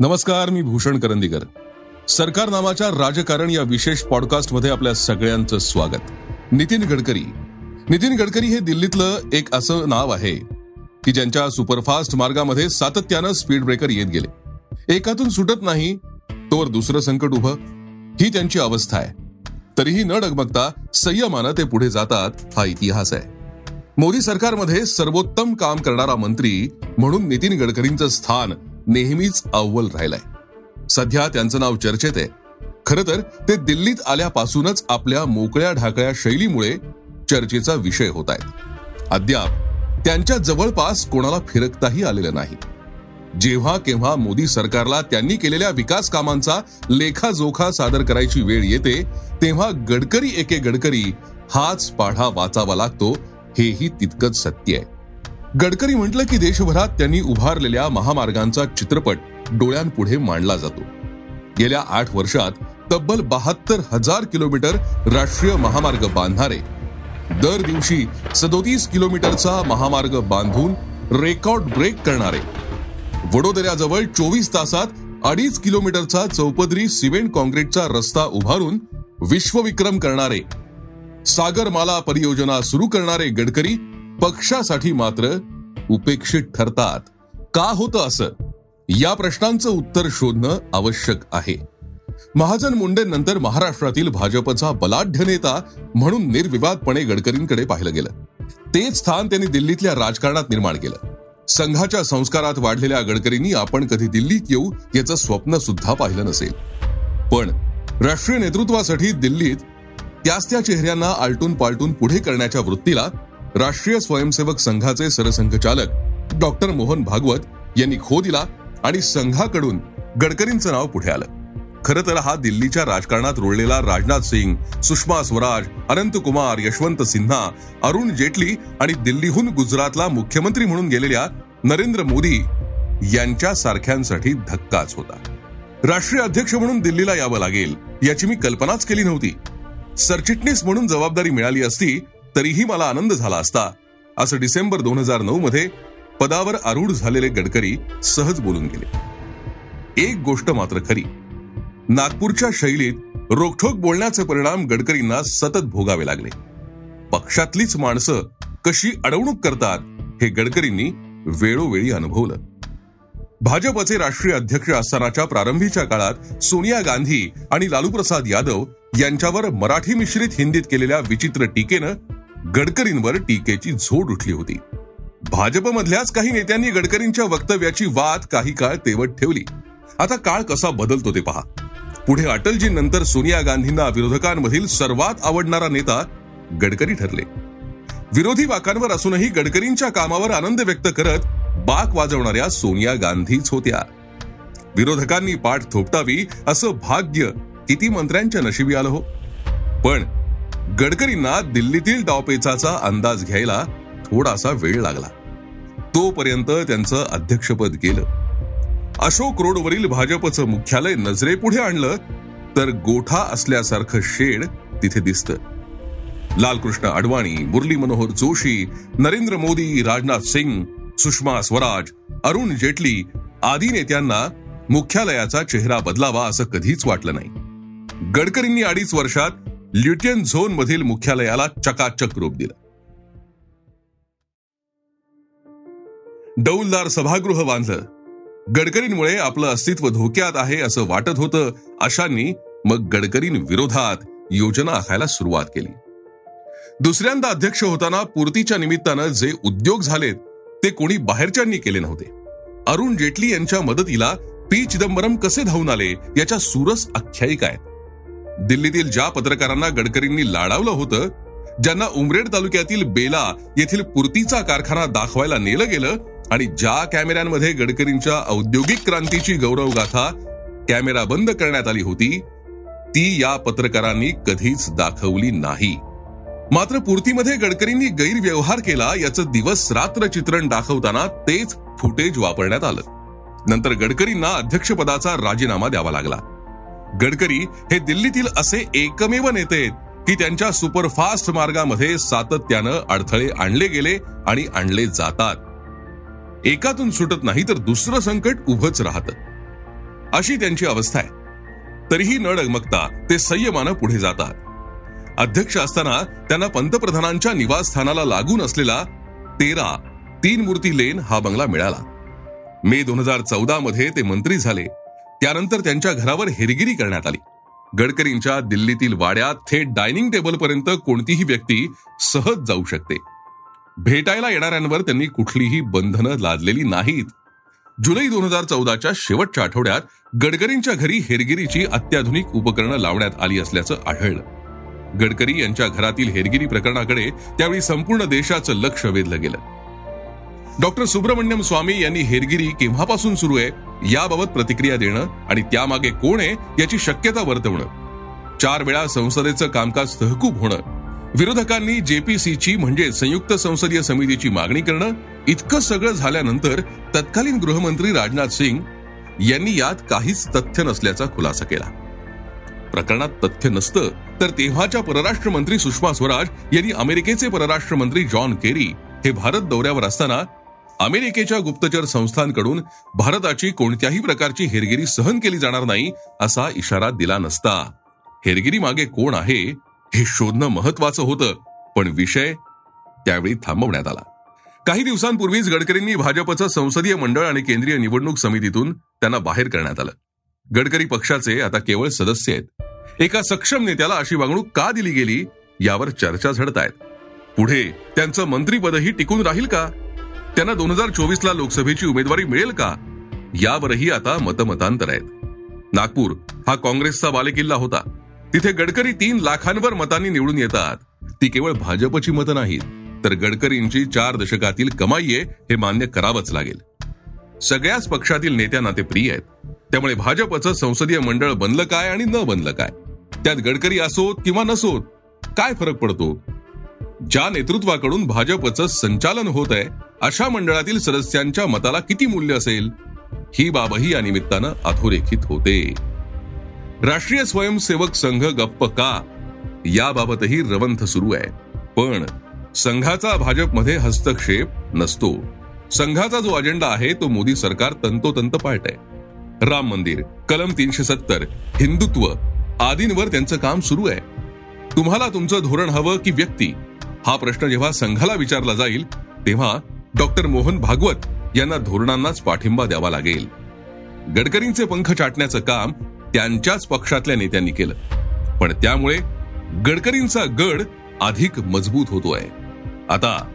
नमस्कार मी भूषण करंदीकर. सरकार नावाच्या राजकारण या विशेष पॉडकास्टमध्ये आपल्या सगळ्यांचं स्वागत. नितीन गडकरी. नितीन गडकरी हे दिल्लीतलं एक असं नाव आहे की ज्यांच्या सुपरफास्ट मार्गामध्ये सातत्यानं स्पीड ब्रेकर येत गेले. एकातून सुटत नाही तोवर दुसरं संकट उभं. ही त्यांची अवस्था आहे. तरीही न डगमगता संयमानं ते पुढे जातात हा इतिहास आहे. मोदी सरकारमध्ये सर्वोत्तम काम करणारा मंत्री म्हणून नितीन गडकरींचं स्थान नेहमीच अव्वल राहिलाय. सध्या त्यांचं नाव चर्चेत आहे. खर तर ते दिल्लीत आल्यापासूनच आपल्या मोकळ्या ढाकळ्या शैलीमुळे चर्चेचा विषय होत आहेत. अद्याप त्यांच्या जवळपास कोणाला फिरकताही आलेलं नाही. जेव्हा केव्हा मोदी सरकारला त्यांनी केलेल्या विकास कामांचा लेखाजोखा सादर करायची वेळ येते तेव्हा गडकरी एके गडकरी हाच पाढा वाचावा लागतो हेही तितकंच सत्य आहे. गडकरी म्हटलं की देशभरात त्यांनी उभारलेल्या महामार्गांचा चित्रपट डोळ्यांपुढे मांडला जातो. गेल्या आठ वर्षात तब्बल बहात्तर हजार किलोमीटर राष्ट्रीय महामार्ग बांधणारे दर दिवशी सदोतीस किलोमीटरचा महामार्ग बांधून रेकॉर्ड ब्रेक करणारे वडोदऱ्याजवळ चोवीस तासात अडीच किलोमीटरचा चौपदरी सिमेंट कॉन्क्रीटचा रस्ता उभारून विश्वविक्रम करणारे सागरमाला परियोजना सुरू करणारे गडकरी पक्षासाठी मात्र उपेक्षित ठरतात. का होतं असं? या प्रश्नांचं उत्तर शोधणं आवश्यक आहे. महाजन मुंडे नंतर महाराष्ट्रातील भाजपचा बलाढ्य नेता म्हणून निर्विवादपणे गडकरींकडे पाहिलं गेलं. तेच स्थान त्यांनी दिल्लीतल्या राजकारणात निर्माण केलं. संघाच्या संस्कारात वाढलेल्या गडकरींनी आपण कधी दिल्लीत येऊ याचं स्वप्न सुद्धा पाहिलं नसेल. पण राष्ट्रीय नेतृत्वासाठी दिल्लीत त्याच त्या चेहऱ्यांना आलटून पालटून पुढे करण्याच्या वृत्तीला राष्ट्रीय स्वयंसेवक संघाचे सरसंघचालक डॉक्टर मोहन भागवत यांनी खो दिला आणि संघाकडून गडकरींचं नाव पुढे आलं. खरं तर हा दिल्लीच्या राजकारणात रुळलेला राजनाथ सिंग सुषमा स्वराज अनंत कुमार यशवंत सिन्हा अरुण जेटली आणि दिल्लीहून गुजरातला मुख्यमंत्री म्हणून गेलेल्या नरेंद्र मोदी यांच्या सारख्यांसाठी धक्काच होता. राष्ट्रीय अध्यक्ष म्हणून दिल्लीला यावं लागेल याची मी कल्पनाच केली नव्हती. सरचिटणीस म्हणून जबाबदारी मिळाली असती तरीही मला आनंद झाला असता. असं डिसेंबर दोन हजार नऊ मध्ये पदावर आरूढ झालेले गडकरी सहज बोलून गेले. एक गोष्ट मात्र खरी. नागपूरच्या शैलीत रोखठोक बोलण्याचे परिणाम गडकरींना सतत भोगावे लागले. पक्षातलीच माणसं कशी अडवणूक करतात हे गडकरींनी वेळोवेळी अनुभवलं. भाजपचे राष्ट्रीय अध्यक्ष असतानाच्या प्रारंभीच्या काळात सोनिया गांधी आणि लालूप्रसाद यादव यांच्यावर मराठी मिश्रित हिंदीत केलेल्या विचित्र टीकेनं गडकरींवर टीकेची झोड उठली होती. भाजपमधल्याच काही नेत्यांनी गडकरींच्या वक्तव्याची वाद काही काळ तेवत ठेवली. आता काळ कसा बदलतो ते पहा. पुढे अटलजी नंतर सोनिया गांधींना विरोधकांमधील सर्वात आवडणारा नेता गडकरी ठरले. विरोधी वाकांवर असूनही गडकरींच्या कामावर आनंद व्यक्त करत बाक वाजवणाऱ्या सोनिया गांधीच होत्या. विरोधकांनी पाठ थोपटावी असं भाग्य किती मंत्र्यांच्या नशिबी आलं हो. पण गडकरींना दिल्लीतील डावपेचाचा अंदाज घ्यायला थोडासा वेळ लागला. तोपर्यंत त्यांचं अध्यक्षपद गेलं. अशोक रोडवरील भाजपचं मुख्यालय नजरेपुढे आणलं तर गोठा असल्यासारखं शेड तिथे दिसतं. लालकृष्ण अडवाणी मुरली मनोहर जोशी नरेंद्र मोदी राजनाथ सिंग सुषमा स्वराज अरुण जेटली आदी नेत्यांना मुख्यालयाचा चेहरा बदलावा असं कधीच वाटलं नाही. गडकरींनी अडीच वर्षात ल्युटियन झोन मधील मुख्यालयाला चकाचक रूप दिलं. डौलदार सभागृह बांधलं. गडकरींमुळे आपलं अस्तित्व धोक्यात आहे असं वाटत होतं अशांनी मग गडकरीं विरोधात योजना आखायला सुरुवात केली. दुसऱ्यांदा अध्यक्ष होताना पूर्तीच्या निमित्तानं जे उद्योग झालेत ते कोणी बाहेरच्यांनी केले नव्हते. अरुण जेटली यांच्या मदतीला पी चिदंबरम कसे धावून आले याच्या सुरस आख्यायिका आहेत. दिल्लीतील ज्या पत्रकारांना गडकरींनी लाडावलं होतं ज्यांना उमरेड तालुक्यातील बेला येथील पुरतीचा कारखाना दाखवायला नेलं गेलं आणि ज्या कॅमेऱ्यांमध्ये गडकरींच्या औद्योगिक क्रांतीची गौरवगाथा कॅमेरा बंद करण्यात आली होती ती या पत्रकारांनी कधीच दाखवली नाही. मात्र पूर्तीमध्ये गडकरींनी गैरव्यवहार केला याचं दिवस रात्र चित्रण दाखवताना तेच फुटेज वापरण्यात आलं. नंतर गडकरींना अध्यक्षपदाचा राजीनामा द्यावा लागला. गडकरी हे दिल्लीतील असे एकमेव नेते आहेत की त्यांच्या सुपरफास्ट मार्गामध्ये सातत्यानं अडथळे आणले गेले आणि आणले जातात. एकातून सुटत नाही तर दुसरं संकट उभंच राहतं. अशी त्यांची अवस्था आहे. तरीही न डगमगता ते संयमानं पुढे जातात. अध्यक्ष असताना त्यांना पंतप्रधानांच्या निवासस्थानाला लागून असलेला तेरा तीन मूर्ती लेन हा बंगला मिळाला. मे दोन हजार चौदा मध्ये ते मंत्री झाले. त्यानंतर त्यांच्या घरावर हेरगिरी करण्यात आली. गडकरींच्या दिल्लीतील वाड्यात थेट डायनिंग टेबलपर्यंत कोणतीही व्यक्ती सहज जाऊ शकते. भेटायला येणाऱ्यांवर त्यांनी कुठलीही बंधनं लादलेली नाहीत. जुलै दोन हजार चौदाच्या शेवटच्या आठवड्यात गडकरींच्या घरी हेरगिरीची अत्याधुनिक उपकरणं लावण्यात आली असल्याचं आढळलं. गडकरी यांच्या घरातील हेरगिरी प्रकरणाकडे त्यावेळी संपूर्ण देशाचं लक्ष वेधलं गेलं. डॉक्टर सुब्रमण्यम स्वामी यांनी हेरगिरी केव्हापासून सुरू आहे याबाबत प्रतिक्रिया देणं आणि त्यामागे कोण आहे याची शक्यता वर्तवणं. चार वेळा संसदेचं कामकाज तहकूब होणं. विरोधकांनी जेपीसीची म्हणजे संयुक्त संसदीय समितीची मागणी करणं. इतकं सगळं झाल्यानंतर तत्कालीन गृहमंत्री राजनाथ सिंग यांनी यात काहीच तथ्य नसल्याचा खुलासा केला. प्रकरणात तथ्य नसतं तर तेव्हाच्या परराष्ट्र मंत्री सुषमा स्वराज यांनी अमेरिकेचे परराष्ट्र मंत्री जॉन केरी हे भारत दौऱ्यावर असताना अमेरिकेच्या गुप्तचर संस्थांकडून भारताची कोणत्याही प्रकारची हेरगिरी सहन केली जाणार नाही असा इशारा दिला नसता. हेरगिरी मागे कोण आहे हे शोधणं महत्वाचं होतं पण विषय त्यावेळी थांबवण्यात आला. काही दिवसांपूर्वीच गडकरींनी भाजपचं संसदीय मंडळ आणि केंद्रीय निवडणूक समितीतून त्यांना बाहेर करण्यात आलं. गडकरी पक्षाचे आता केवळ सदस्य आहेत. एका सक्षम नेत्याला अशी वागणूक का दिली गेली यावर चर्चा झडत आहेत पुढे त्यांचं मंत्रीपदही टिकून राहील का? त्यांना दोन हजार चोवीस ला लोकसभेची उमेदवारी मिळेल का? यावरही आता मतमतांतर आहेत. नागपूर हा काँग्रेसचा बालेकिल्ला होता. तिथे गडकरी तीन लाखांवर मतांनी निवडून येतात. ती केवळ भाजपची मतं नाहीत तर गडकरींची चार दशकातील कमाई आहे हे मान्य करावंच लागेल. सगळ्याच पक्षातील नेत्यांना ते प्रिय आहेत. त्यामुळे भाजपचं संसदीय मंडळ बनलं काय आणि न बनलं काय? त्यात गडकरी असोत किंवा नसोत काय फरक पडतो? ज्या नेतृत्वाकडून भाजपचं संचालन होत आहे अशा मंडळातील सदस्यांच्या मताला किती मूल्य असेल? ही बाबही या निमित्तानं अधोरेखित होते. राष्ट्रीय स्वयंसेवक संघ गप्प का? याबाबतही रवंथ सुरू आहे पण संघाचा भाजपमध्ये हस्तक्षेप नसतो. संघाचा जो अजेंडा आहे तो मोदी सरकार तंतोतंत पाळत आहे राम मंदिर कलम तीनशे सत्तर हिंदुत्व आदींवर त्यांचं काम सुरू आहे. तुम्हाला तुमचं धोरण हवं की व्यक्ती? हा प्रश्न जेव्हा संघाला विचारला जाईल तेव्हा डॉक्टर मोहन भागवत यांना धोरणांनाच पाठिंबा द्यावा लागेल. गडकरींचे पंख चाटण्याचं काम त्यांच्याच पक्षातल्या नेत्यांनी केलं. पण त्यामुळे गडकरींचा गड अधिक मजबूत होतोय. आता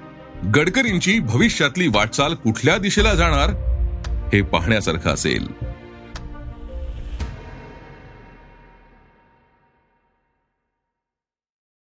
गडकरींची भविष्यातली वाटचाल कुठल्या दिशेला जाणार हे पाहण्यासारखं असेल.